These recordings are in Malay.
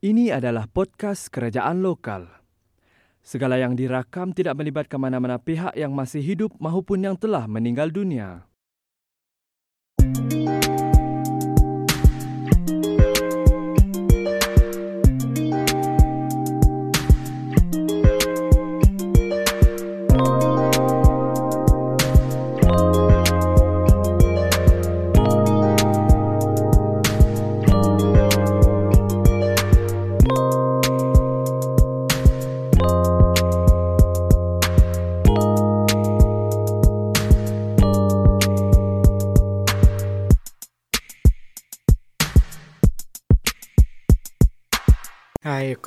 Ini adalah podcast kerajaan lokal. Segala yang dirakam tidak melibatkan mana-mana pihak yang masih hidup maupun yang telah meninggal dunia.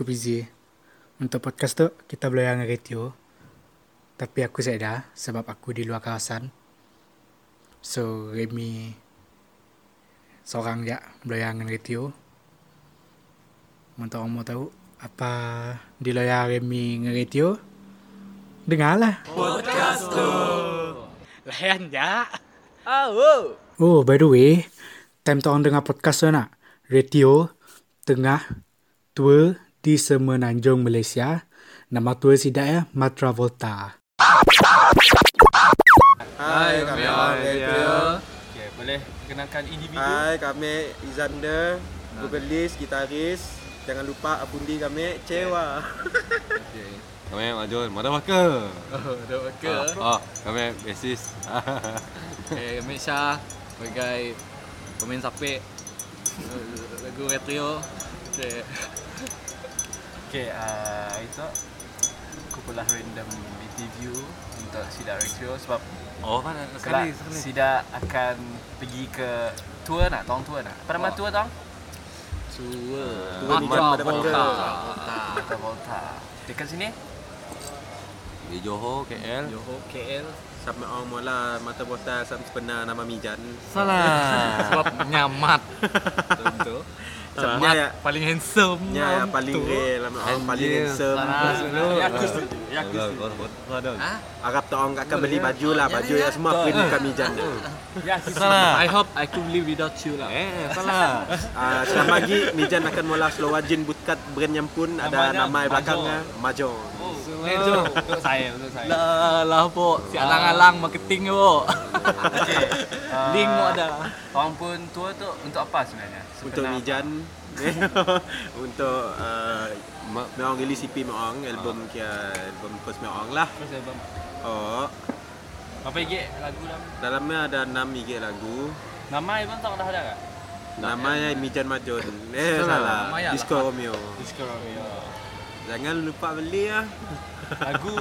Aku busy. Untuk podcast tu, kita belayar dengan radio. Tapi aku sedar sebab aku di luar kawasan. So, Remy seorang je belayar dengan radio. Untuk orang mau tahu apa di layar Remy dengan radio, dengarlah. Podcast tu. Layan je. Oh, by the way, time tu orang dengar podcast tu nak. Radio, tengah, tour di Semenanjung Malaysia. Nama tour sidak ya, Matra Volta. Hai, kami orang Radio. Okay, boleh kenalkan individu. Hai, kami Izander, vokalis, gitaris. Jangan lupa apundi kami Cewa. Okay. Kami Majul, motherfucker. Oh, dah ke? Oh, kami basis. Okay, Amit Shah sebagai pemain sapek eh, lagu retro. Okay. Okay, uh, itu kumpulan random interview untuk Sida Retro sebab Oh, kelak sekali sekali. Sida akan pergi ke tour nak, tong tour nak. Apa nama Oh. tour tong? Tour. Tour Mijan Motherfucker. Volta Volta. Dekat sini? Di Johor, KL. Johor, KL. Sama orang mula mata bota sam sebenar nama Mijan. Salah. Sebab nyamat. Tentu. Salah. Nyamat Ya, ya. paling handsome. Nya yang paling real, nama orang paling Anjir, handsome. Ya, aku setuju. Ya, aku setuju. Ha? Harap tu orang akan beli baju lah, baju yang semua print muka Mijan. Ya, aku Salah. I hope I could live without you lah. Eh, salah. Ah, selama lagi Mijan akan mula slow wajin bootcut brand yang pun ada nama yang belakangnya Major. Itu untuk saya, untuk saya. Lah, lah, po. Si alang-alang marketing po. Okey. Link mo ada. Orang pun tua tu untuk apa sebenarnya? Untuk Mijan untuk uh, Ma- Meong release EP Meong album kia album first Meong lah. Oh, Apa lagi lagu dalam? dalamnya ada 6 IG lagu. Nama Iban tak dah ada kan? Namanya Mijan Majun. Eh Salah. Namanya lah. Disco Romeo. Disco Romeo. Jangan lupa beli ya. Lagu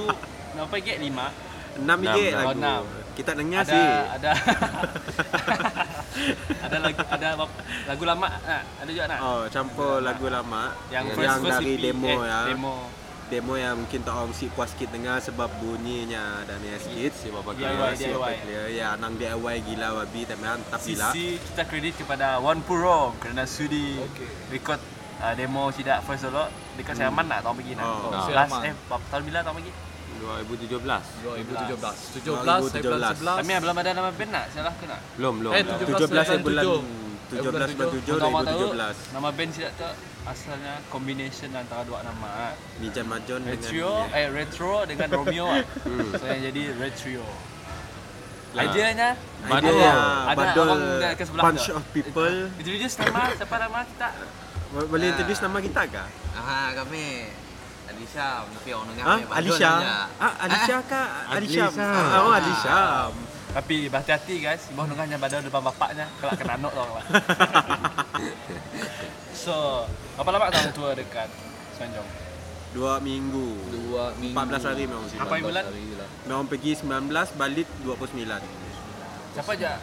apa lagi? Lima. 6 IG Enam, lagu. oh, enam. Kita dengar ada sih. ada ada lagu ada lagu lama nak ada juga nak Oh, campur lagu lama yang yang, first, first dari EP, demo eh, ya. demo Demo yang mungkin tak orang si puas sikit dengar sebab bunyinya dan ya sikit. Si Bapa DIY, Kaya. Si Clear. Ya, nang DIY gila wabi tapi mantap gila. sisi kita kredit kepada Wan Puro kerana sudi record uh, demo sidak first dulu dekat Seraman nak tahun pergi nak Oh, last Seraman. eh tahun bila tahun pergi 2017. 2017 17 saya bulan 11. kami belum ada nama band nak salah ke nak Belum, belum. Eh, belum. 17 bulan bulan tujuh. 17 bulan 7 Untuk orang tahu 2017. nama band sidak tu asalnya combination antara dua nama Mijan Majon dengan Retro eh retro dengan Romeo ah. So yang jadi Retro. Idenya Badol. ada Badol orang ke sebelah bunch tu. of people. Introduce nama siapa nama kita? Bo- Boleh introduce nama kita kah? Ah, kami Alisha, tapi orang dengar Ha? kami Badul Alisha? Ah, Alisha kah? Alisha. Alisha. Ah, Oh, Alisha. Tapi berhati-hati guys, ibu nunggannya badal depan bapaknya kelak kena anak tau lah. so, apa lama kau tua dekat Semenjong? Dua minggu. Dua minggu 14 hari memang. Apa yang bulan? Memang pergi 19, balik 29. Siapa aja?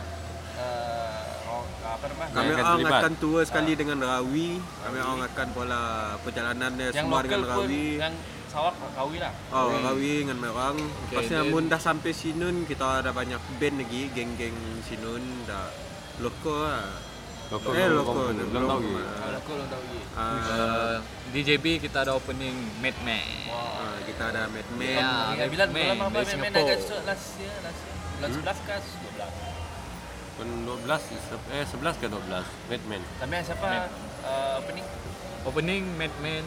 Uh, oh, apa nama? Kami orang terlibat. akan tour sekali dengan Rawi. Kami orang akan pola perjalanan dia yang semua dengan Rawi. yang sawak Rawi lah. Oh, Rawi dengan merang. Okay, then- mun dah sampai Sinun, kita ada banyak band lagi, geng-geng Sinun dah loko lah. Lokal, Eh, loko. belum- Belum tahu lagi. Aku belum tahu lagi. Ah, Uh, DJB kita ada opening Mad Man. Wah. ah, kita ada Mad Ya, Man. Ya, bila Mad main Singapore. agak last year, last year. Bulan 11 ke 12? Pun 12, se- eh 11 ke 12. Batman. Tapi siapa uh, opening? opening Madman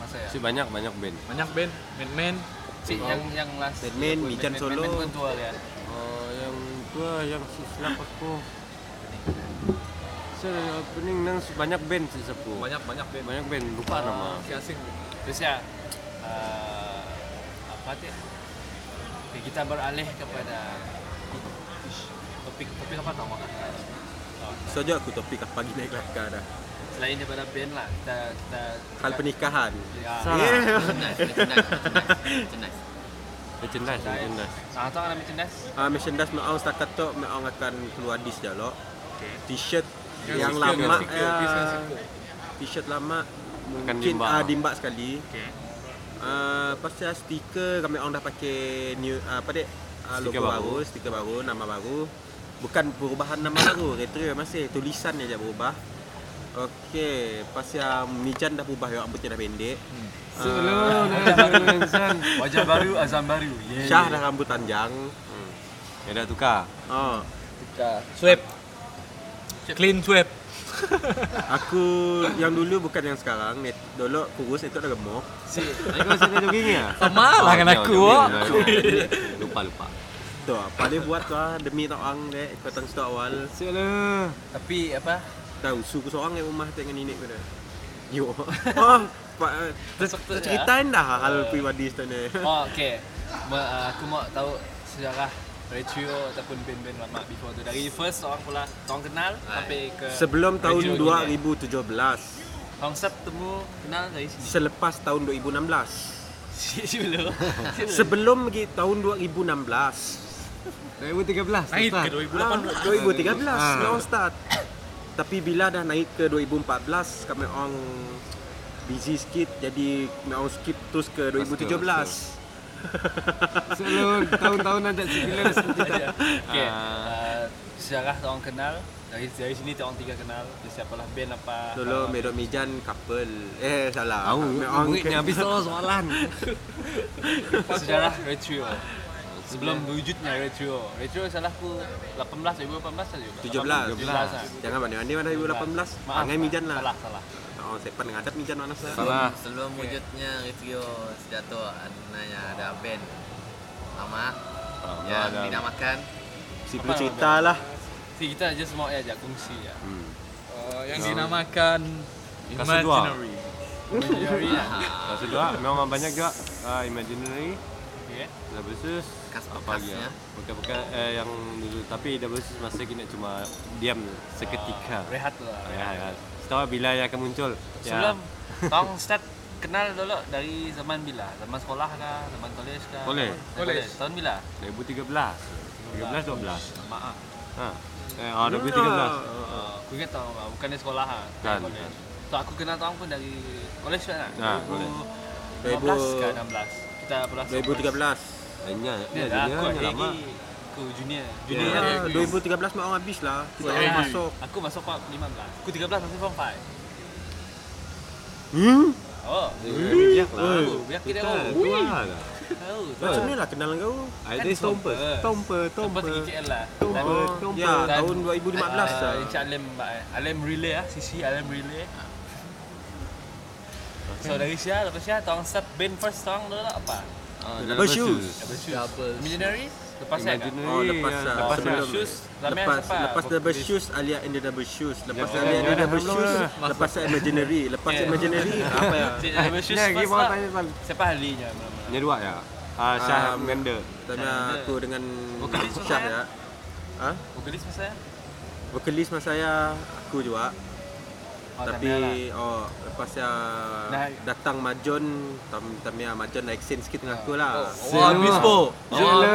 Masa ya. Si banyak banyak band. banyak band Madman Si yang yang last. Batman, Mijan Solo. Batman tua kan. Oh, yang tua yang si aku. Saya opening nang banyak band si sepu. banyak banyak band banyak band lupa nama. si asing Terus ya uh, apa tu? Kita beralih kepada topik topik apa tau makan? Saja aku topik apa lagi naik kelakar dah. Selain daripada band lah, kita kita Hal pernikahan. Ya. Salah. Merchandise, merchandise, merchandise. Merchandise. Ah, tahu ada merchandise? Ah, merchandise Meong setakat tu Meong akan keluar dis je lo. T-shirt Yang lama ya. T-shirt lama mungkin dimbak. ah dimbak sekali. Okay. Ah, pasal stiker kami orang dah pakai new ah, apa dek? Ah, logo baru. baru. stiker baru, nama baru. Bukan perubahan nama baru, retro masih tulisan je berubah. Okey, pasal Mijan dah berubah rambutnya dah pendek. Hmm. Ah, insan. Wajah baru, azam baru. Yeah. Syah dah rambut panjang. Hmm. Ya dah tukar. Oh, swipe clean swipe aku yang dulu bukan yang sekarang. Net, dulu kurus itu dah gemuk. Si, aku masih ada jogging ya? sama lah dengan aku. Lupa lupa. Tu, apa dia buat tu ah demi tak orang dek kau tang start awal. Sialah. Tapi apa? Tahu suku seorang yang rumah dengan nenek kau dah. Yo. Oh, pak ceritain dah hal pribadi tu ni. Oh, okay. Ma, uh, aku mau tahu sejarah Retrio ataupun band-band lama before tu Dari first orang pula Orang kenal Sampai ke Sebelum tahun Retrio gini. 2017, Konsep temu Kenal dari sini selepas tahun 2016. Si si belum Sebelum lagi tahun 2016. 2013. naik ke start. 2018 Ah, 2013 Ah. kami orang start. Tapi bila dah naik ke 2014 kami orang busy sikit jadi kami orang skip terus ke 2017. Selalu tahun-tahun ada sembilan kita. Okay uh, Sejarah orang kenal dari, dari sini orang tiga kenal Dia siapalah band apa Dulu Medok Mijan couple. Eh salah. Kami orang muridnya habis tu soalan. Sejarah Retrio Sebelum wujudnya Retrio Retrio salah aku 18 2018 saja 17. 17 lah Jangan mana-mana mana 2018. Maaf. Pangai Mijan lah. Salah salah Oh, sepan ngadap Mijan mana saya. Salah. Sebelum wujudnya Retrio Sejato Ananya ada band lama yang dinamakan Si cerita lah. Si kita aja semua ya aja kongsi ya Hmm. Oh, yang dinamakan dua. Imaginary Imaginary ya Lepas tu juga memang banyak juga uh, imaginary Okay double sus Kas apa lagi bekasnya. ya bukan-bukan eh, yang dulu tapi sus masa kena cuma diam seketika Rehat lah ya ya setelah bila yang akan muncul Sebelum ya. Tong start kenal dulu dari zaman bila? Zaman sekolah kah? Zaman kolej kah? Kolej. Kolej. Tahun bila? 2013 13 12 Maaf. ha eh ah 2013 Uh, aku ingat tau, bukan dari sekolah ha. Kan. So aku kenal tong pun dari kolej kan? Ha, kolej. 15 ke 16. Kita belas. 2013. Hanya Dia ya, dia lama aku junior. Junior Ya. yang Ah, 2013 mak orang habis lah. Kita Oh, orang ya. masuk. Aku masuk form 15. Aku 13 masih form 5. Hmm? Oh. bijak lah Oh, biar kita kita tahu. lah Tahu. Macam ni lah kenal dengan kau. ada stomper stomper Tempat stomper pergi KL lah. stomper Dan- stomper Ya, tahun 2015 Ah, lah. Encik Alim Mbak eh. Alim relay ah, sisi Alim relay. So dari Syah, lepas Syah, tolong start band first song dulu lah apa? Double shoes. Double Shoes. Imaginary? Lepas Syah kan? Imaginary Oh, lepas lah. Lepas sebelum. Double Shoes, Lepas lepas double shoes Alia and the double shoes. Lepas Ya, Alia and the ya, double belum shoes, lah. lepas imaginary. Lepas Ya. imaginary apa ya? Double Shoes mau lah. tanya. Siapa ahlinya? mula-mula? Ni dua ya ah Syah Um, Mender Tanya aku dengan Syah ya. Ha? Vokalis masa ya? Vokalis masa saya aku juga. Oh, Tapi Tamia lah. oh lepas Dah- datang Majon, tam Tamia Majon dah exchange sikit dengan aku lah. Wah, Bispo. Jalan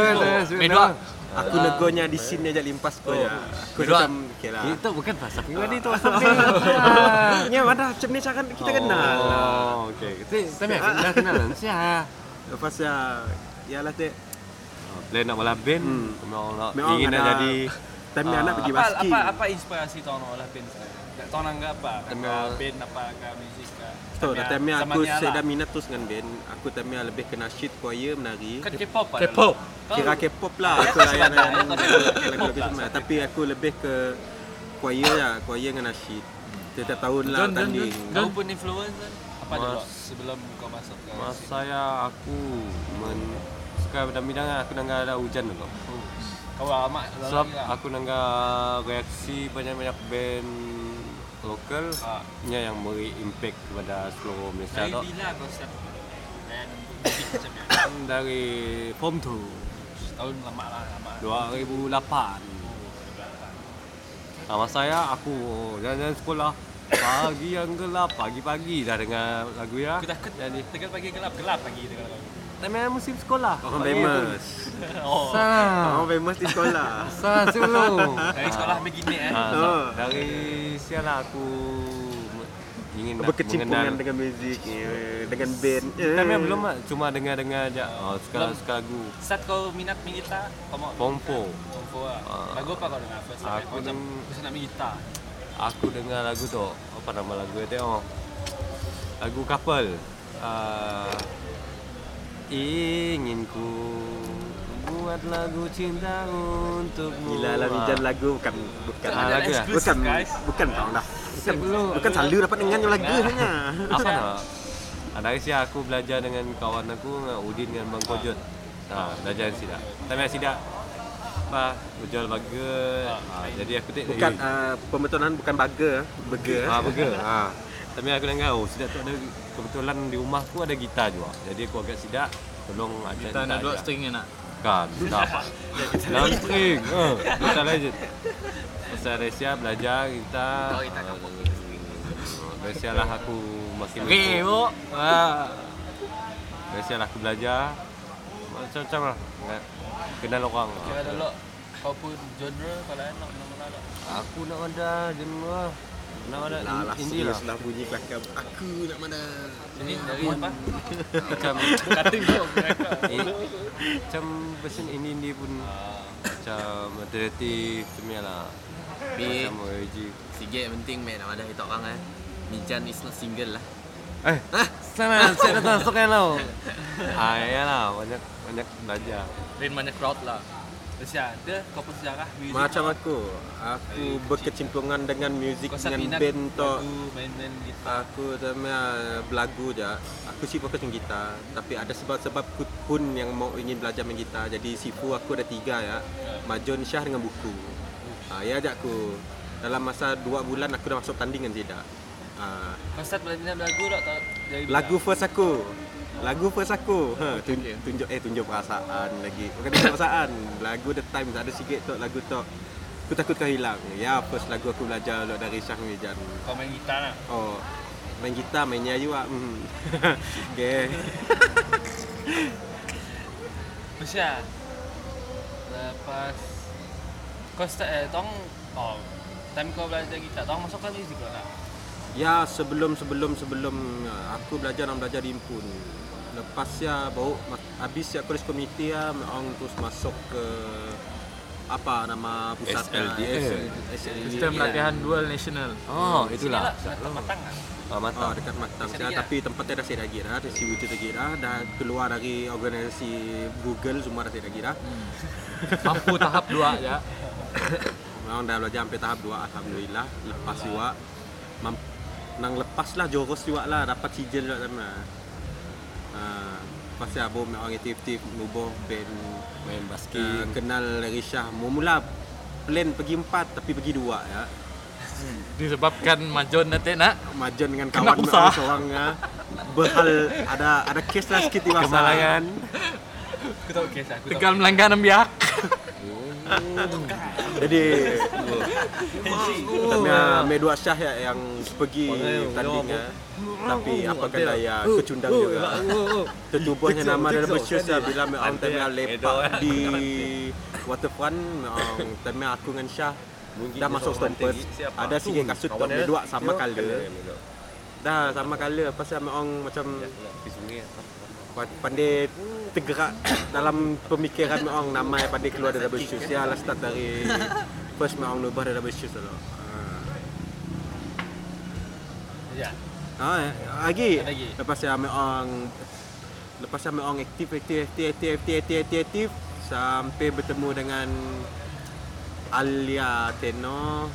Medok. Aku negonya di sini aja limpas kau ya. Aku macam okay lah. Itu bukan pasal pribadi itu pasal Ya, ada macam ni cara kita kenal. Oh, okey. Tapi tapi dah kenal kan Syah. Lepas ya, ya lah teh. Plan nak malah band, Hmm. memang nak ingin nak jadi Tapi Ah, anak pergi Apa basking. apa apa inspirasi tau nak olah band sekarang? Tak tahu nangga apa? Kenal. band apa ke muzik ke? Tu, dah time aku saya lah. dah minat terus dengan band. Aku time lebih kena shit choir menari. Kan K-pop lah. K-pop. Kira K-pop lah aku layan ya, lagu-lagu lah, semua. Tapi aku lebih ke choir lah, choir dengan nasyid. Setiap tahun lah tanding. Kau pun influence kan? Apa dulu sebelum kau masuk ke Mas saya aku men suka bidang-bidang aku nangga ada hujan dulu. Oh. Kau lama Sebab lah. aku nangga reaksi banyak-banyak band lokal Ah. nya yang memberi impact kepada seluruh Malaysia Dari tu. bila kau start macam ni? Dari form 2 Tahun lama lah, lama. 2008. Nama saya aku jalan-jalan sekolah pagi yang gelap pagi-pagi dah dengar lagu ya. Aku takut jadi tegal pagi gelap, gelap pagi tegal pagi. Time musim sekolah. Orang Pagi famous. Oh. Sana. Orang famous di sekolah. Sana sebelum. Dari sekolah begini eh. Ah, Oh. dari sialah aku ingin nak Berkecimpungan mengenal. dengan muzik, dengan band. Eh. Time yang belum ah, cuma dengar-dengar aja. Oh, sekarang Belum. suka lagu. Start kau minat main gitar, kau mau Pompo. Pompo lah. Ah. Lagu apa kau dengar first time? Aku Kau macam deng- bisa nak main gitar. Aku dengar lagu tu. Apa nama lagu itu? Oh. Lagu couple. Uh, ingin ku buat lagu cinta untukmu. Gila lah Mijan lagu bukan bukan Ah, lagu ya? bukan guys. bukan tau dah. Bukan, Sebelum- bukan selalu dapat dengar yang lagu hanya. Apa nak? Ah, Dari si aku belajar dengan kawan aku dengan Udin dengan Bang Kojot. Ha, belajar sidak. Tapi sidak apa berjual burger. Ha, jadi aku tak Bukan uh, pembetulan bukan burger, burger. Ha, burger. Ha. Tapi aku dengar oh sidak tu ada kebetulan di rumah aku ada gitar juga. Jadi aku agak sidak tolong ajak Gitar nak dua ajak. string nak. Kan, tak apa. Dalam string. Ha, gitar legend. Pasal Resia belajar gitar. Gitar Ah, kampung. Resia lah aku makin Okey, lupa. bu. Ah. Biasalah aku belajar Macam-macam lah Nak Kenal orang Kira dulu kau pun genre kalau nak nama lah. Aku nak ada genre Nak ada Lah lah indie lah Sudah bunyi kelakar. Aku nak mana? Ini dari apa? Macam mereka. eh, Macam version indie-indie pun Macam alternatif Macam lah Macam OG sikit penting man nak ada kita orang eh. Mijan is not single lah. Eh Sana Saya datang masuk kan tau Ah iyalah Banyak Banyak belajar Lain banyak crowd lah. Ya, ada kau pun sejarah music. Macam aku, aku berkecimpungan dengan muzik Kau dengan band main-main gitar. Aku sama belagu je. Aku sih fokus dengan gitar. Tapi ada sebab-sebab ku pun yang mau ingin belajar main gitar. Jadi sifu aku ada tiga ya. Majon Syah dengan buku. Ha, ya ajak aku. Dalam masa dua bulan aku dah masuk tandingan tidak. Ha, Kau start belajar lagu tak? tak lagu first aku. Lagu first aku. Ha, tun- tunjuk eh tunjuk perasaan lagi. Bukan tunjuk perasaan. Lagu The Times ada sikit tu lagu tu. Aku takut kau hilang. Ya, first lagu aku belajar lo dari Syah Mijan. Kau main gitar lah. Oh, main gitar, main nyanyi juga. Hmm. okay. Terus ya, lepas kau start eh, tong oh, time kau belajar gitar, tong masuk ke music lah. Ya, sebelum sebelum sebelum uh, aku belajar nak belajar di Impun. Lepas ya baru habis ya college committee ya orang terus masuk ke apa nama pusatnya SLDA. Sistem latihan dual nasional. Oh itulah Matang matang kan. Ah, Oh, dekat Matang. Ya, tapi tempatnya dah saya dah kira, dah si wujud dah kira, dah keluar dari organisasi Google semua dah saya dah kira. Mampu tahap 2 ya. Memang dah belajar sampai tahap 2 Alhamdulillah Lepas juga mam- Nang lepas lah Joros juga lah Dapat sijil juga sama ha, Lepas ya Abu orang aktif-aktif Nubuh band Main uh, basking Kenal Shah Mula Plan pergi empat Tapi pergi dua ya Disebabkan Majon nanti nak Majon dengan Kena kawan usah. seorang ya. Berhal Ada ada case lah sikit di masa Kemalangan Aku tahu kes aku. tegal melanggar biak. Jadi Kami Ame dua Syah ya, yang pergi tanding ya. Tapi apa kata ya kecundang juga. Tertubuhnya nama dia bersyus ya bila orang temi lepak di waterfront orang temi aku dengan Syah. Dah masuk stompers ada sikit kasut tu me dua sama color. dah sama color. Pasal orang macam pandai tergerak dalam pemikiran orang nama yang pandai keluar dari double shoes ya lah start dari first orang nubah dari double shoes dulu Ya. Ah, eh, lagi. Lepas saya ambil orang lepas saya ambil orang aktif aktif aktif aktif aktif aktif, aktif, aktif sampai bertemu dengan Alia Teno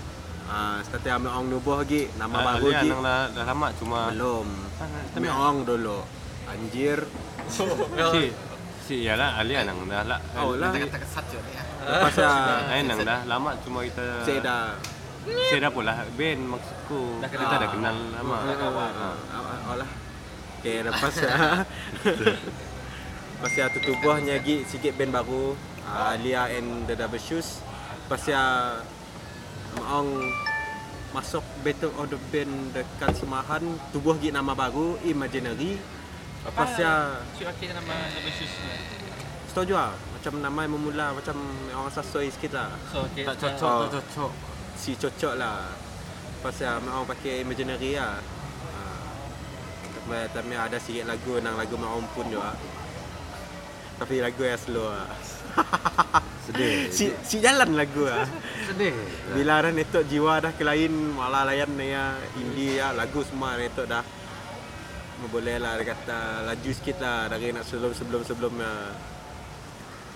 Ah, start ame ong nubuh lagi nama Ah, baru lagi. Dah, dah lama cuma Belum. Ame ong dulu. Anjir. Si si iyalah Ali Anang dah lah. Oh lah. Kata kesat je ni. Lepas ya. Ai nang dah lama cuma kita Saya dah Saya dah pula Ben maksudku. Kita dah kenal lama Ah, ah, oh lah. Okay, lepas ya. Lepas ya tutubuhnya lagi sikit band baru. Uh, Lia and the Double Shoes. Lepas ya Maong masuk Battle of the Band dekat Semahan tubuh lagi nama baru Imaginary lepas ya Cik Wakil nama nama shoes ni. setuju lah macam nama yang memula macam orang sasoi sikit lah. So, okay. Tak cocok Oh. tak cocok. Si cocok lah. Ya orang pakai Imaginary lah. Uh, tapi ada sikit lagu nang lagu Maong pun juga. Tapi lagu yang slow lah. Sedih. Si, si jalan lagu lah. Sedih. Bila dah netok jiwa dah ke lain Malah layan ni ya Indie ya Lagu semua netok dah Boleh lah dia kata Laju sikit lah Dari nak sebelum-sebelum-sebelumnya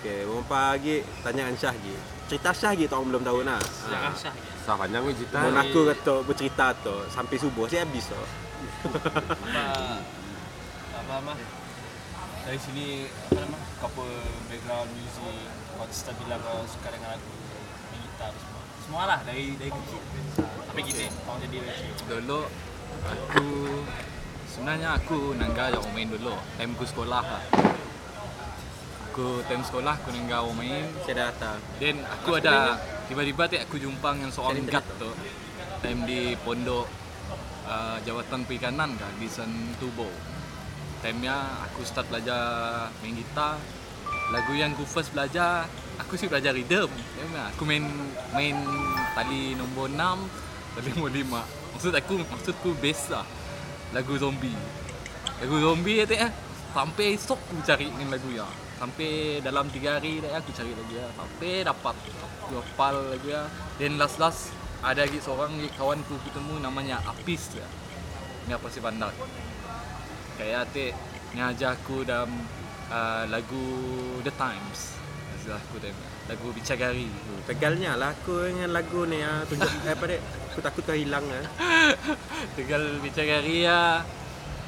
Okay Berapa lagi Tanya dengan Syah lagi Cerita Syah lagi tak orang belum tahu nak ha. Syah je. Sah panjang ni cerita Dan aku kata bercerita tu Sampai subuh saya habis tu Apa apa? Dari sini apa nama? Couple background music, kau stabila kau suka dengan lagu main gitar tu semua. Semua lah dari dari kecil. Sampai kita kau jadi. Dulu aku sebenarnya aku nangga yang main dulu. Time aku sekolah lah. Aku time sekolah aku nangga orang main. Saya dah datang Then aku ada tiba-tiba tu aku jumpa dengan seorang guard tu. Time di pondok uh, jawatan perikanan kan di San Tubo. Time-nya aku start belajar main gitar. Lagu yang aku first belajar, aku sih belajar rhythm. Time-nya aku main main tali nombor 6, tali nombor 5. Maksud aku maksudku bass lah. Lagu zombie. Lagu zombie tu ya. Sampai esok aku cari dengan lagu ya. Sampai dalam 3 hari dah aku cari lagu ya. Sampai dapat aku hafal lagu ya. Then last last ada lagi seorang lagi kawan ku ketemu namanya Apis ya. Ni apa sih bandar. Kayak tu ni ajar aku dalam uh, lagu The Times. Ajar aku dalam lagu Bicagari. Tegalnya lah aku dengan lagu ni ya Tunjuk eh, apa dek Aku takut kau hilang lah Tegal Bicagari ya.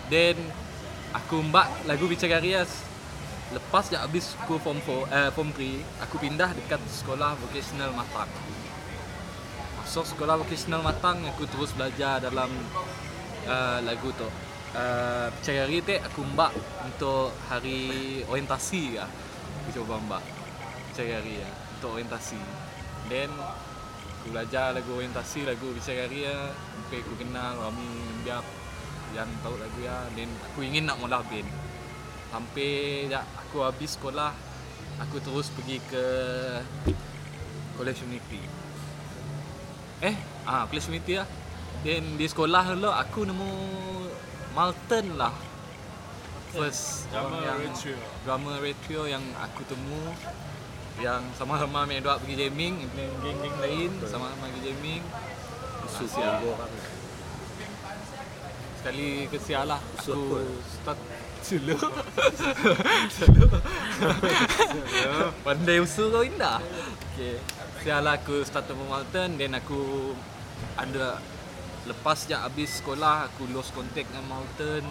Then aku mbak lagu Bicagari ya. Lepas je habis aku form 4, eh, form 3, aku pindah dekat sekolah vocational Matang. Masuk sekolah vocational Matang, aku terus belajar dalam uh, lagu tu. Uh, Bicagari tu aku mbak untuk hari orientasi ya. Aku coba mbak Bicagari ya untuk orientasi. Then aku belajar lagu orientasi, lagu Bicagari ya. Sampai aku kenal Rami Biak yang tahu lagu ya. Then aku ingin nak mula band. Sampai ya, aku habis sekolah, aku terus pergi ke College Unity. Eh, ah College Unity lah. Then di sekolah dulu aku nemu Malton lah. First Drama yang retro. drama retro yang aku temu yang sama-sama main dua pergi jamming dengan geng-geng lain sama-sama pergi jamming Asia. Sekali kesial lah. Aku start Sulu Sulu Pandai usul kau indah. Okay. Sial lah aku start temu Malton Then aku Ada Lepas je habis sekolah Aku lost contact dengan Malton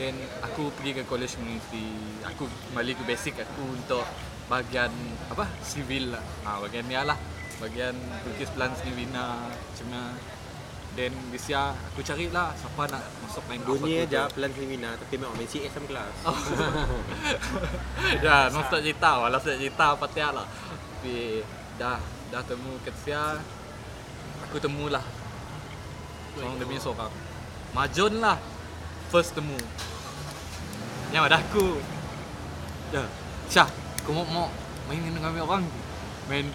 Then aku pergi ke college community. Aku kembali ke basic aku untuk Bahagian Apa? Civil lah ha, Bahagian ni lah Bahagian Lukis pelan seni bina Macam mana Then this year aku cari lah siapa nak masuk main Bunyi aku aja tu. pelan seminar Tapi memang main CS sama kelas ya, non stop cerita, walau stop cerita apa lah. Tapi dah dah temu Ketsia, aku temulah seorang demi seorang. Majun lah first temu. Yang ada aku. Ya, Syah, kau mau, mau main dengan kami orang? Main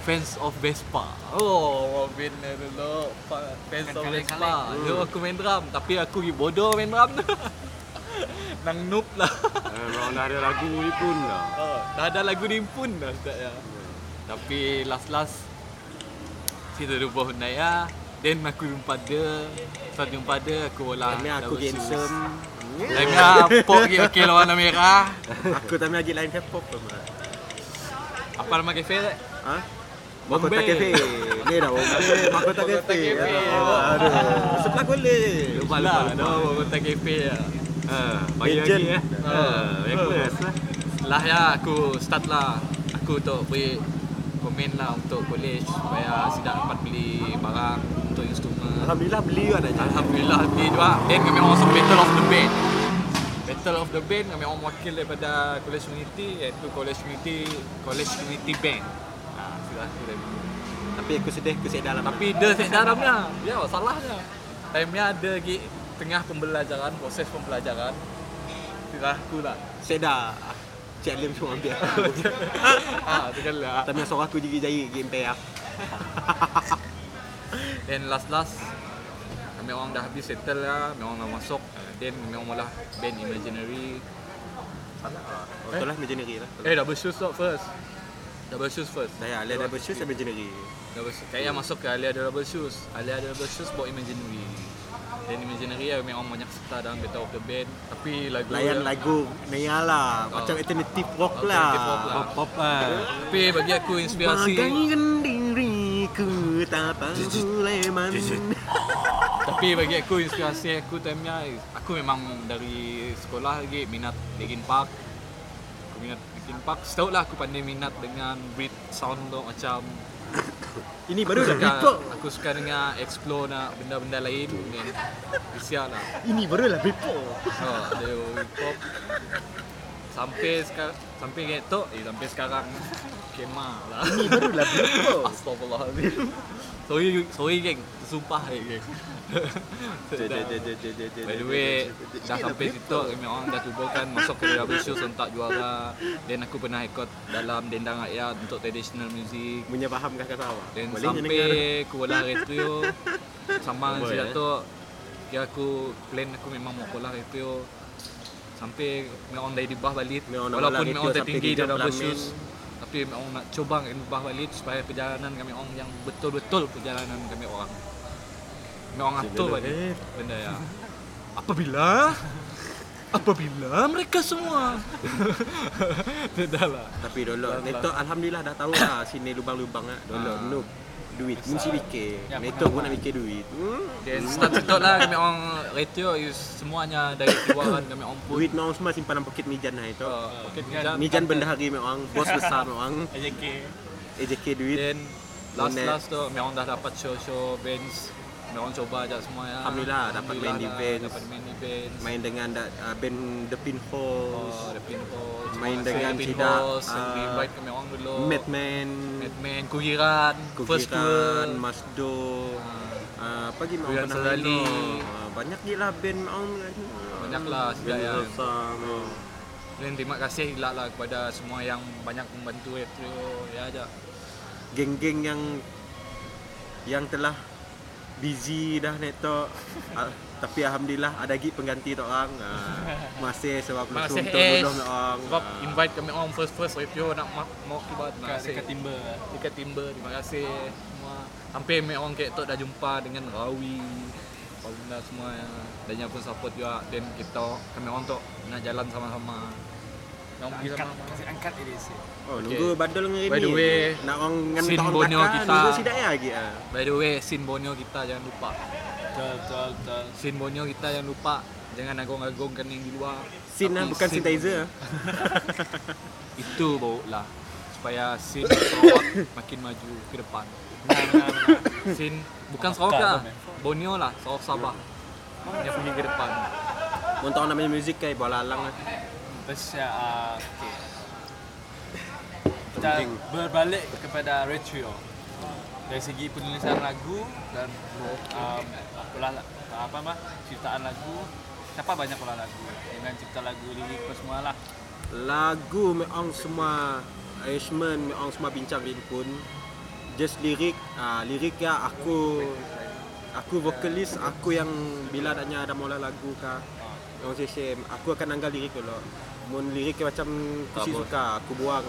Fans of Vespa. Oh, main dulu fa- Fans of Vespa. Yo aku main drum, tapi aku bodoh main drum tu. Nang noob lah. Eh, Memang dah ada lagu ni pun lah Oh, dah ada lagu ni pun dah start ya. Tapi last last kita jumpa Hunaya. Then aku jumpa dia. Saat jumpa dia aku. Kami aku handsome Time pok lagi okey lawan warna merah. Aku tak lagi lain K-pop pun Apa nama kafe tak? Ha? Mahkota Bombay. Cafe. Ni dah Bombay. Mahkota Cafe. Aduh. Sebelah boleh. Lupa lupa. No, kota kafe ya. Ha, bagi lagi eh. Ha, request lah. Setelah ya aku start lah Aku untuk beri komen lah untuk college Supaya sidak dapat beli barang untuk instrumen Alhamdulillah beli juga dah. Alhamdulillah beli juga Then kami orang masuk Battle of the Band Battle of the Band kami orang wakil daripada college community Iaitu college community College community band ha, Sudah aku dah beli Tapi aku sedih aku sedar dalam. Tapi dia set dalamnya Ya salahnya Time-nya ada lagi Tengah pembelajaran Proses pembelajaran Sudah aku lah sedar. Cik Alim cuma ambil. ha, tu kan lah Tapi suara aku jari-jari game pair. Then last last kami orang dah habis settle lah, kami orang dah masuk. Uh, Then kami orang mula band Imaginary. Oh, itulah imaginary lah. Eh double shoes tak first. Double shoes first. Saya Alia double shoes imaginary. Double shoes. Yang masuk ke Alia ada double shoes. Alia ada double shoes buat Imaginary. Then Imaginary kami orang banyak serta dalam Battle of the Band. Tapi lagu Layan lagu Naya lah. Macam alternative rock lah. Alternative rock lah. Pop lah. Tapi bagi aku inspirasi Sulaiman. Tapi bagi aku inspirasi aku time-nya Aku memang dari sekolah lagi minat Linkin Park. Aku minat Linkin Park. Setahu lah aku pandai minat dengan beat sound tu macam Ini baru dah Britpop. Aku suka dengan explore nak benda-benda lain Dan Bisa lah. Ini baru lah Britpop. oh, Ada hip hop Sampai sekarang Sampai kayak tu Eh sampai sekarang Kemah lah Ini baru lah Britpop. Astagfirullahaladzim Sorry, sorry geng Sumpah eh geng By the way, dah sampai situ kami orang dah tubuhkan masuk ke double show sontak juara. Dan aku pernah ikut dalam dendang rakyat untuk traditional music. Punya faham kah kata awak? Dan sampai Bola Retro sama sejak eh? tu kira aku plan aku memang mau Bola Retro sampai kami orang dari di bawah balik walaupun Retro orang tertinggi Pelamin. shoes tapi kami orang nak kami bawah balik supaya perjalanan kami orang yang betul-betul perjalanan kami orang. Kami orang atur balik. benda ya. Apabila? Apabila mereka semua? Dah lah. Tapi dulu Netok Alhamdulillah dah tahu lah sini lubang-lubang lah. Dulu Ah. noob duit mesti fikir. Ya, pun nak fikir duit. Hmm. Dan start situ lah kami orang retio is semuanya dari keluaran kami orang pun Duit memang semua simpanan poket Mijan lah itu. uh, poket mijan Mijan bendahari memang bos besar memang AJK. AJK duit. then last Bonet. last tu kami orang dah dapat show show bands orang coba aja semua ya. Alhamdulillah, dapat main di lah, bands. dapat main di bands Main dengan uh, band The Pinholes, oh, the pinholes Main dengan tidak, yang ah, di invite kami orang dulu. Madman, Madman Kugiran first tour. Kukiran, Masdo, Ah, uh, apa lagi memang pernah main? Tu. Ah, Banyak gila band memang Banyak lah sudah Band ya. besar memang. dan terima kasih gila lah kepada semua yang banyak membantu retro ya aja Geng-geng yang yang telah busy dah netok Al- tapi alhamdulillah ada lagi pengganti tok orang Ah, masih sebab kasih, untuk Ash. duduk orang sebab Ah. invite kami orang first first retro nak ma- mau kibat terima Dekat, kasih dekat timber. dekat timber terima kasih semua sampai kami orang tu dah jumpa dengan Rawi Paulina semua yang dan yang pun support juga dan kita kami orang tu nak jalan sama-sama Yang pergi Angkat, sama-sama kasih angkat ini sih. Oh, nunggu bandel dengan By ini. the way, nak orang dengan tahun Borneo belakang, kita- nunggu sidak ya lagi ah. by the way scene Borneo kita jangan lupa Betul, betul, betul. scene Borneo kita jangan lupa jangan agung-agungkan yang di luar Sin lah bukan scene sanitizer ah. itu bau lah supaya scene Sarawak makin maju ke depan Benar, benar, benar. scene bukan Sarawak lah. Borneo lah Sarawak Sabah yang pergi ke depan Untuk orang namanya muzik kayak bola alang lah. Terus ya, ah, okey. Kita Penting. berbalik kepada retro. Dari segi penulisan lagu dan um, ulah apa mah ciptaan lagu. Siapa banyak ulah lagu dengan cipta lagu lirik apa semua lah. Lagu memang semua arrangement memang semua bincang Rin pun. Just lirik, ah lirik ya aku aku vokalis aku yang bila adanya ada mula lagu kah Orang session, aku akan anggal lirik dulu. Mun lirik macam aku suka, aku buang.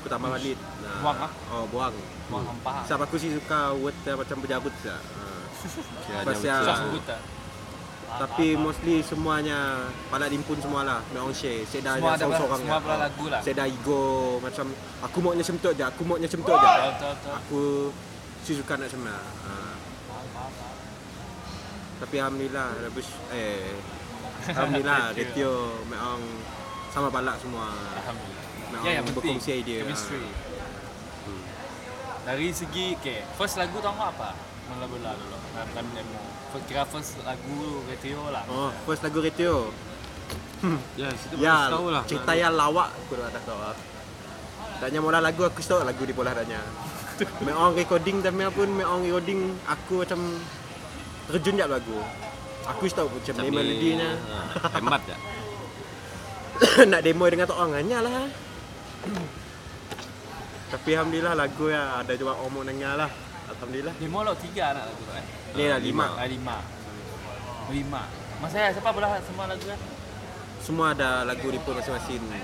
Aku tambah balik. Nah, Buang, ah? Oh, buang. Buang hampah. Sebab aku si suka word macam berjabut lah. Ha. Kira Pas dia yang- Susah betul. sebut tak? Tapi mostly semuanya Palak dimpun semualah Mereka share Saya dah Semua ada seorang-seorang semua pula lagu lah. Saya dah ego Macam Aku maunya semtut je Aku maunya semtut je. Aku Si suka nak semua ha. Tapi Alhamdulillah Rebus Eh Alhamdulillah Retio Memang Sama balak semua Alhamdulillah. Ya yang penting berkongsi idea chemistry. Hmm. Dari segi okay, first lagu tahu tak apa? Mula bola dulu. Dalam demo. First, kira first lagu radio lah. Oh First lagu Retio Ya, situ Ya baru tahu lah. Cerita yang lawak Aku dah tak tahu lah Tanya mula lagu Aku tahu lagu di bola tanya Memang recording Tapi pun Memang recording Aku macam Terjun je lagu Aku tahu macam ni melodinya Ha, hemat je. Nak demo dengan tak orang hanya lah Tapi Alhamdulillah lagu ya Ada juga mau dengar lah Alhamdulillah Demo lo tiga anak lagu tu eh. Ni lah lima Ah, lima. Lima. Mas saya siapa pula semua lagu kan? Semua ada lagu di pun masing-masing ha.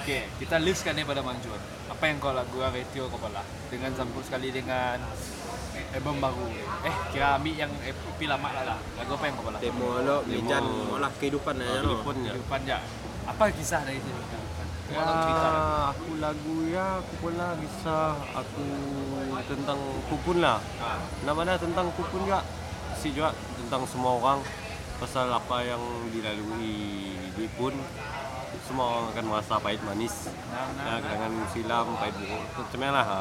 Okay, kita listkan ni pada Manjun. Apa yang kau lagu radio kau pula? Dengan sambung sekali dengan album baru. Eh, kira ambil yang EP lama lah lah. Lagu apa yang kau pula? Demo lo Mejan Malah kehidupan aja no Telepon je. Kehidupan je. Apa kisah dari sini? Kau Ya, cerita lah. aku lagu ya, aku pula kisah aku tentang kupun lah. Nama dia tentang kupun juga. Si juga tentang semua orang pasal apa yang dilalui di pun semua orang akan merasa pahit manis. Nah, nah, Ya, dengan silam pahit buruk. Macam mana lah. Ha.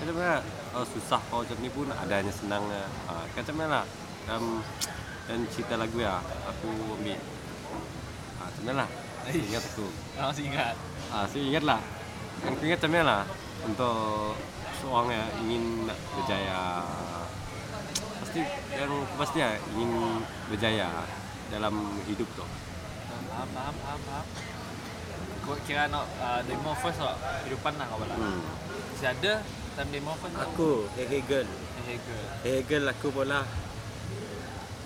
Macam mana oh, susah kalau macam ni pun adanya senangnya. Ha, macam mana lah. Dan, dan cerita lagu ya, aku ambil. Ha, macam mana lah. Ingat aku. Kau masih ingat? Ah, saya ingat lah. Yang aku ingat macam mana lah untuk seorang yang ingin nak berjaya. Pasti yang pasti ya ingin berjaya dalam hidup tu. Paham, paham, paham, paham. Kau kira nak uh, demo first tak? Kehidupan lah kau pula. Hmm. Masih ada time demo first? Aku Hegel Hegel. Hegel aku pula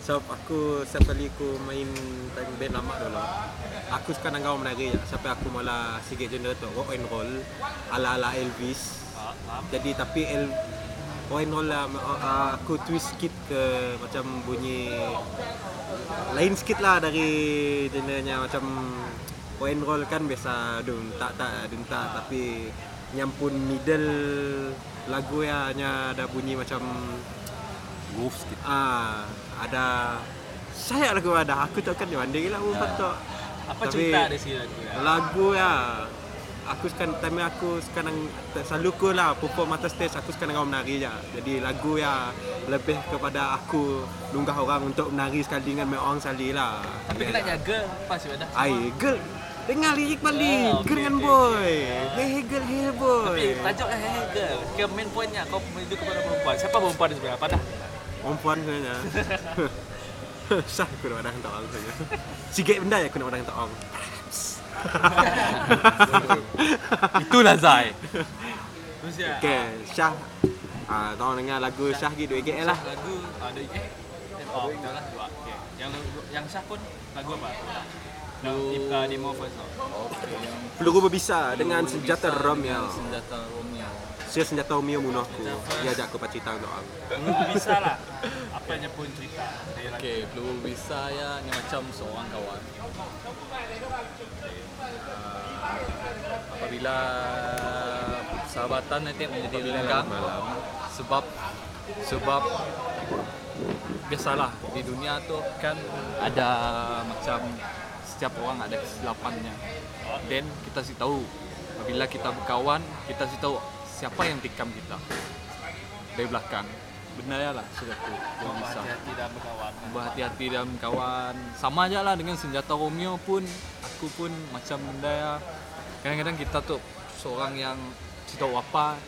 Sebab aku setiap kali aku main time band lama dulu Aku suka nangau menari je Sampai aku malah sikit genre tu rock and roll Ala-ala Elvis faham. Jadi tapi El rock and roll lah uh, Aku twist sikit ke macam bunyi Lain sikit lah dari genrenya macam Rock and roll kan biasa dun tak tak dun tak Tapi nyampun middle lagu ya hanya ada bunyi macam Groove sikit. Ah, ada saya lagu ada. Aku tak kan di banding lah tu. Apa Tapi- cerita dari sini lagu ya? Lagu ya. Aku sekarang time aku sekarang selalu aku lah perform atas stage aku sekarang orang menari je. Jadi lagu ya lebih kepada aku lunggah orang untuk menari sekali dengan orang sekali lah. Tapi kena jaga pas sudah. Ai, girl. Dengar lirik balik. Ah, okey, girl dengan okey, boy. Hey girl, hey boy. Tapi tajuknya Hegel. Ke main pointnya kau menuju kepada perempuan. Siapa perempuan sebenarnya? Pada Perempuan sebenarnya. Sah aku nak orang tak orang saja. Sikit benda ya aku nak orang tak orang. Itulah Zai. Okey, Syah. Ah, tolong dengar lagu Syah gitu EGL lah. Lagu ada eh Oh, betul lah dua. Okey. Yang yang Syah pun lagu apa? Lagu uh, demo first tau. Peluru berbisa dengan senjata Romeo. Senjata Romeo. Saya senjata Romeo munuhku. Dia ajak aku cerita untuk. Lu bisa lah. Apanya pun cerita. Okay, Blue Visa ya ni macam seorang kawan. Uh, apabila sahabatan nanti menjadi renggang sebab sebab biasalah di dunia tu kan ada macam setiap orang ada kesilapannya dan kita sih tahu apabila kita berkawan kita sih tahu siapa yang tikam kita? Dari belakang. Benar ya lah sudah tu. Blue Visa Hati-hati dalam berkawan. berhati-hati dalam kawan sama aja lah dengan senjata Romeo pun. Aku pun macam benda ya. Kadang-kadang kita tuh seorang yang tahu apa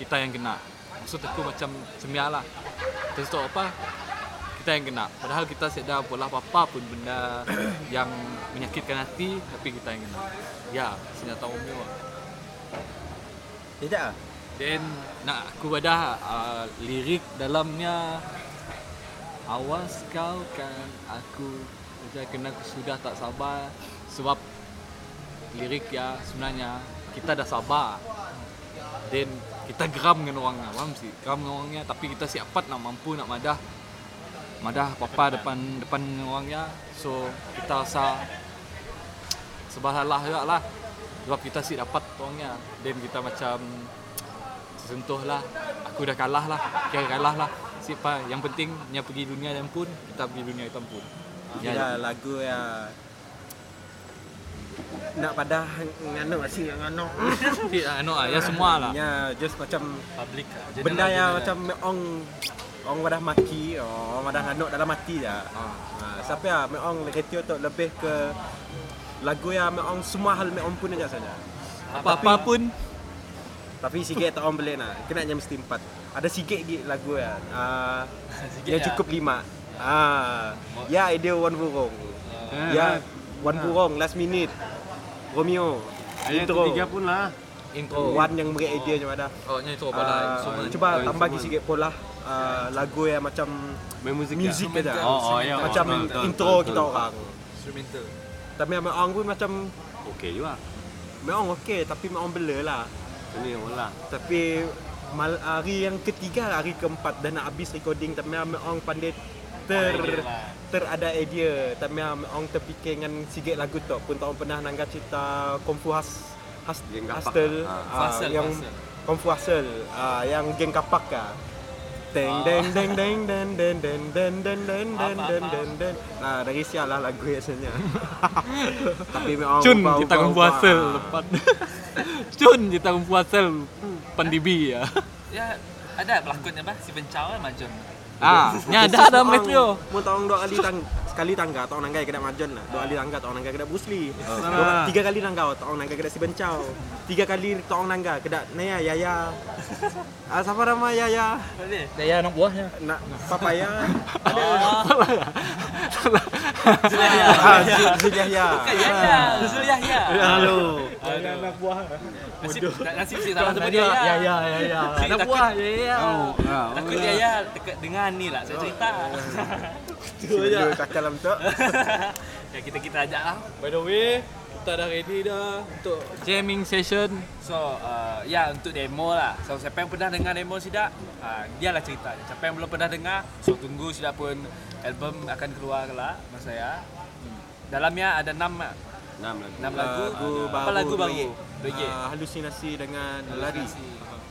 kita yang kena. Maksud aku macam semia lah. Kita tahu apa kita yang kena. Padahal kita sedar pola apa pun benda yang menyakitkan hati tapi kita yang kena. Ya senjata Romeo lah. Tidak ah. Dan nak aku ada uh, lirik dalamnya Awas kau kan aku Saja kena aku sudah tak sabar Sebab lirik ya sebenarnya kita dah sabar Dan kita geram dengan orangnya Faham sih? Geram dengan orangnya tapi kita siapat nak mampu nak madah madah papa depan depan orangnya. So kita rasa sebahalah juga lah. Sebab kita sih dapat orangnya. Dan kita macam sentuh lah. Aku dah kalah lah. Kira kalah lah. Siapa yang penting nya pergi dunia dan pun kita pergi dunia hitam pun. Ya, lagu ya nak pada ngano sih ngano. Ya, no, ya semua lah. Ya, just macam Public lah. Benda yang macam ong ong wadah maki, oh wadah nganuk dalam mati dah. Ha, siapa ya meong retio tu lebih ke lagu yang meong semua hal meong pun aja saja. Apa-apa pun Tapi sikit tak orang boleh nak. Kena je mesti empat. Ada sikit lagi lagu ya. Uh, yang ya. cukup lima. Ah, ya idea one burung. Ya one burung last minute. Romeo. Yang Intro. ketiga pun lah. intro. One yang beri idea macam mana. Oh, intro Ah, cuba Oh, tambah lagi sikit pola uh, lagu yang macam Main muzik music ke? aja. Oh, oh ya. macam intro kita orang. Instrumental. Tapi yang orang pun macam Okey juga. memang okey tapi memang blur lah. Ini lah. Tapi mal, hari yang ketiga, hari keempat dah nak habis recording tapi memang pandai ter ter ada idea tapi memang terfikir dengan sikit lagu tu pun tak pernah nangga cerita Kungfu Has Has. Hustle ah, Fusel, yang Fusel. Kungfu Hustle ah, yang geng kapak ah. Deng deng deng deng deng deng deng deng deng deng deng deng deng deng Nah dari sial lah lagu biasanya Tapi memang Cun kita ubah. hasil lepas. Cun kita hasil pendibi ya. Ya, ada pelakonnya bah si Bencau kan macam. Ah, nya ada ada metro. Mau tolong dua kali tang sekali tangga tolong nanggai kena majon lah. Dua kali tangga tolong nanggai kena Bruce Lee. Dua, tiga kali nangga tolong nanggai kena si Bencau. Tiga kali tolong nangga kena Naya Yaya. Ah siapa nama Yaya? Saya anak buahnya. Nak papaya. Ada. Zulia. Ah Zul Yahya. Ya, Zulia ya. Halo. Anak buah. Nasib nasib si salah sebut dia ya. Ya ya ya ya. Anak buah ya ya. Takut dia ya dekat dengan ni lah saya cerita. Dua kakak dalam tu. Ya kita kita ajak lah. By the way, kita dah ready dah untuk jamming session. So uh, ya untuk demo lah. So siapa yang pernah dengar demo Sidak, uh, dia lah cerita. Siapa yang belum pernah dengar, so tunggu Sidak pun album akan keluar lah mas saya. Hmm. Dalamnya ada 6 Enam lagi. 6 lagu. Lagu Apa lagu baru? Doye. Doye. Ah, Halusinasi dengan lari.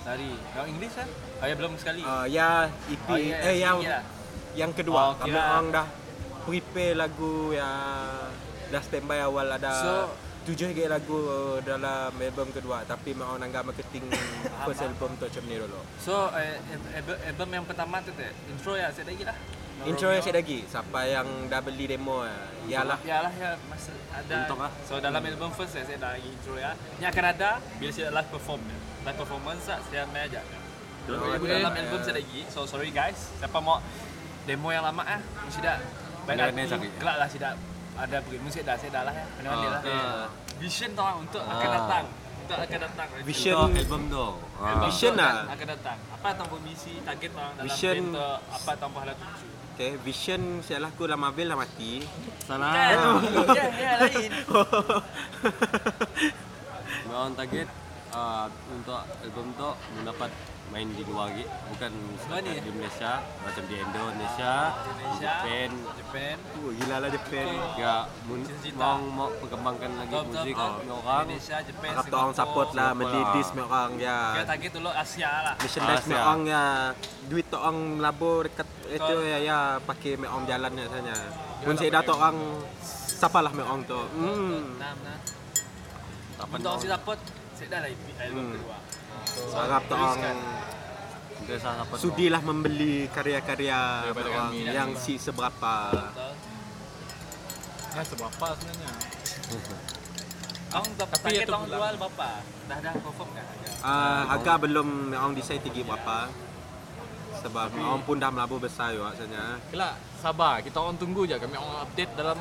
Lari. Yang English kan? Oh ya belum sekali. Ah, ya EP Oh, ya, eh yang sikit lah. yang kedua Oh, kami kira- orang dah prepare lagu yang dah standby awal ada So- tujuh lagi lagu dalam album kedua tapi mau nangga marketing first album tu macam ni dulu So eh, album, yang pertama tu tu intro ya saya lagi lah. intro yang saya lagi siapa yang dah beli demo ya Ya lah ya masa ada. Untuk lah. So dalam album first saya, saya dah lagi intro ya. Ini akan ada bila saya live perform ya. Live performance lah, saya main aja. Oh, dalam album saya lagi. So sorry guys. Siapa mau demo yang lama ah, mesti dah. Baik Kena- hati, kena cari. kelak lah tidak ada beri musik dah saya dah lah ya. Mana-mana lah. Ah. Vision tau untuk akan Ah. datang. Untuk akan datang. Vision Untuk album tu. Vision tu lah. akan- datang. Apa tanpa misi, target orang dalam Vision. tu, apa tanpa hala tuju. okay vision saya laku dalam Marvel dah mati Salah. Ya, ya lain. Memang target uh, untuk album tu mendapat main di luar lagi bukan ni? setakat di Malaysia macam di Indonesia, di Indonesia. Japan Japan. oh, gila lah Japan ya mau mau perkembangkan lagi betul, muzik betul. dengan orang Indonesia, Japan, harap tu orang support lah beli lah. disc orang ya Kita target dulu Asia lah. merchandise Ah, mek siap. orang ya duit tu orang labur dekat itu ya ya pakai mek orang jalan ya saja mun saya dah tu orang siapalah mek orang tu hmm. Tapan Untuk orang si support, saya dah lah album Hmm. kedua. Harap tu orang. Kita sudilah membeli karya-karya orang kami. yang si seberapa. Nah, seberapa sebenarnya? Tak Tapi itu orang bulan. jual berapa? Dah dah confirm kan? uh, harga belum orang decide tinggi berapa sebab orang pun dah melabur besar juga sebenarnya Kelak, sabar. Kita orang tunggu je kami orang update dalam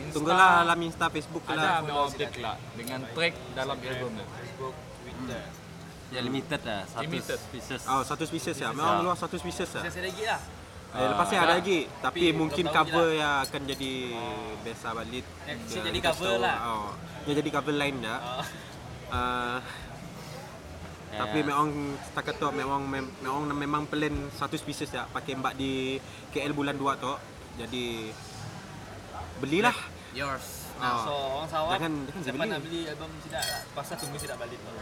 Insta. tunggulah dalam Insta Facebook Ada lah kami orang update kelak dengan track dalam album ni. Facebook, Twitter. Ya limited lah satu Limited. pieces Oh, satu pieces ya. Memang luar satu pieces ya. Saya lagi lah. Eh, lepas ni ada lagi, tapi Tapi mungkin cover yang akan jadi biasa balik. Eh, jadi cover tahu. lah. Oh, dia jadi cover lain dah. Oh. Uh, Tapi memang setakat tu memang mem- memang memang plan satu spesies ya pakai mbak di KL bulan 2 tu. Jadi belilah. Yours. Nah, Ah. so orang Sarawak Jangan- jangan siapa beli. nak beli album tidak lah. Pasal tunggu tidak balik tu.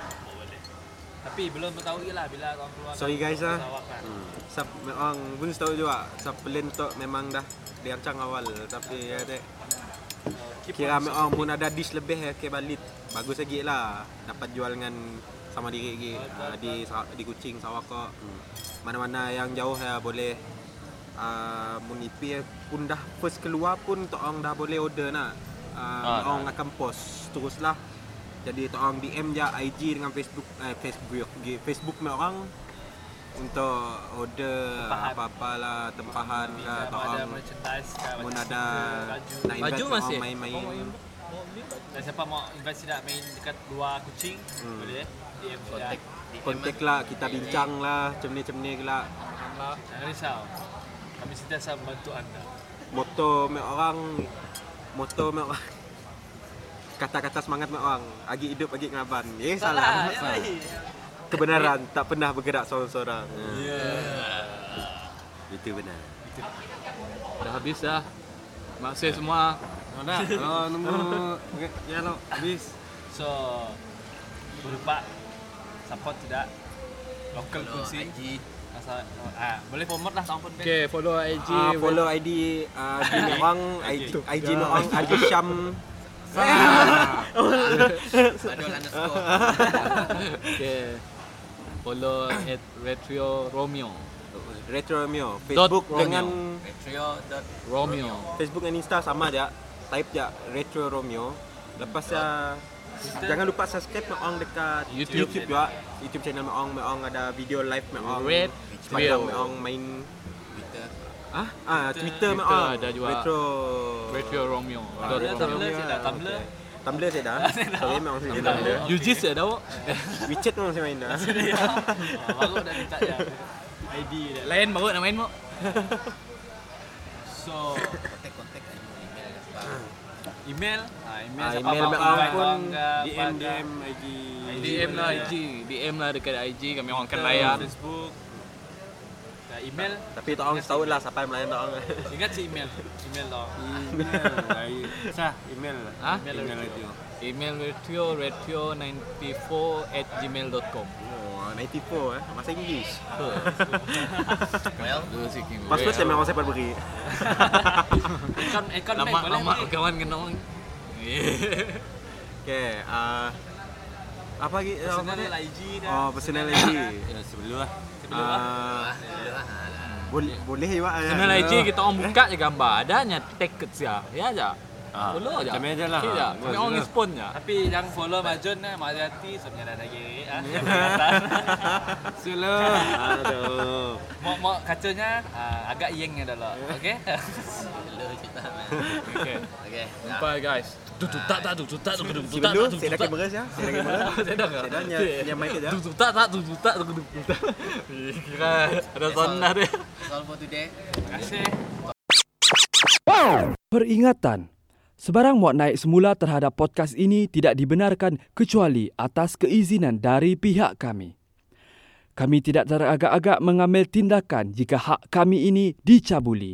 Tapi belum tahu lah bila orang keluar. Sorry guys lah. Kan. Hmm. Sap memang pun tahu juga. Sap plan tu memang dah dirancang awal tapi ya dek. Keep Kira on memang pun ada dish lebih ya ke balik. Bagus lagi lah dapat jual dengan sama diri lagi uh, di di Kuching Sarawak kok. Mana-mana yang jauh ya boleh uh, mun IP pun dah first keluar pun tok orang dah boleh order nak. Uh, Ah, orang akan post teruslah. Jadi orang DM je IG dengan Facebook eh, Facebook Facebook me orang untuk order apa-apa lah tempahan ke orang ke mun baju, ada nak invite Baju masih? main-main. Oh, main. Dan siapa mau invite tidak main dekat luar kucing Hmm. boleh DM saya. Kontak. DM Kontak lah. lah kita bincang lah macam ni macam ni lah. Jangan risau. Kami sentiasa membantu anda. Moto me orang moto me orang kata-kata semangat me orang agi hidup agi ngaban. Eh salah. ya, ya. Kebenaran tak pernah bergerak seorang-seorang. Yeah. Itu benar. Dah habis dah. Terima kasih semua. Ada. Kalau nunggu ya lo habis. So berupa support tidak local IG. asal ah boleh promote lah Okay, follow IG. Ah, follow ID uh, di me orang IG, IG me orang Adi Syam. Badul underscore. Okay. Follow at Retro Romeo. Retro Romeo. Facebook Romeo. dengan Retrio dot Romeo. Facebook dan Insta sama aja. Type je Retro Romeo. Lepas ya Jangan lupa subscribe me orang dekat YouTube. YouTube, juga. YouTube channel me orang, me orang ada video live me orang. Red me orang main. Ah ah Twitter Twitter orang. ada juga. Retro Retro Romeo. Ah, Tumblr, Retro. Tumblr saya dah ah, Tumblr. Tumblr saya dah. Sorry memang saya Tumblr. UGIS ya dah. Wak? WeChat memang saya main dah. Ah, baru dah minta ya ID dia. Lain baru nak main Wak. So Kontak-kontak kan email ah email Ah, email invite pun DM apa. DM IG. DM lah IG. DM lah dekat IG kami orang akan layan. Facebook. Dah email, Tapi tak orang tahu lah siapa yang melayan tak orang. ingat si email. Email tau. Email. Sah email. Ha? Email Email radio. radio. Email retro retro94 at gmail.com. Oh, 94 eh. Masa English. Well, Dulu si King. Password saya memang saya beri. Account account Lama lama kawan kena orang. Okay, uh, apa lagi? Personal? IG dah. Oh, personal IG. Ya sebelum lah. Ah, boleh boleh juga. ya. Channel IG kita orang buka je gambar. Adanya tag ke sia. Ya aja. Ah, Follow aja. macam aja lah. Ah, Kami orang respon je. Tapi yang follow Majun lah, Mak Hati sebenarnya dah lagi. Ah, Sula. Aduh. Mau mau kacanya ah, agak yeng dah lah. Okey. Dulu cerita man. Okay. Okey. dah. Jumpa guys. Tu tu tak tak tu tu tak tu tu Si tak Belu, tu saya dah kamera ya. Saya dah kamera. Saya dah Saya dah nya- nya mic aja. Tu tu tak tak tu tu tak tu tu tak. Kira ada sonar dia. That's all for today. Terima kasih. Peringatan. Sebarang muat naik semula terhadap podcast ini tidak dibenarkan kecuali atas keizinan dari pihak kami. Kami tidak teragak-agak mengambil tindakan jika hak kami ini dicabuli.